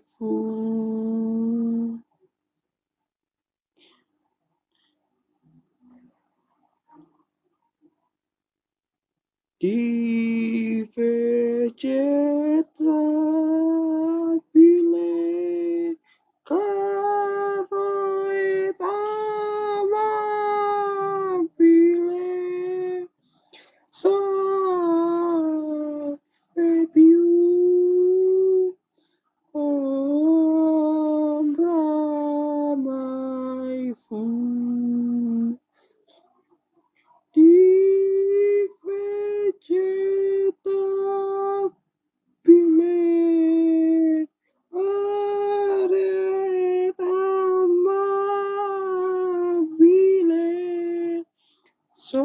food. Di vegetabile caroetamabile soffre different, different città bile? So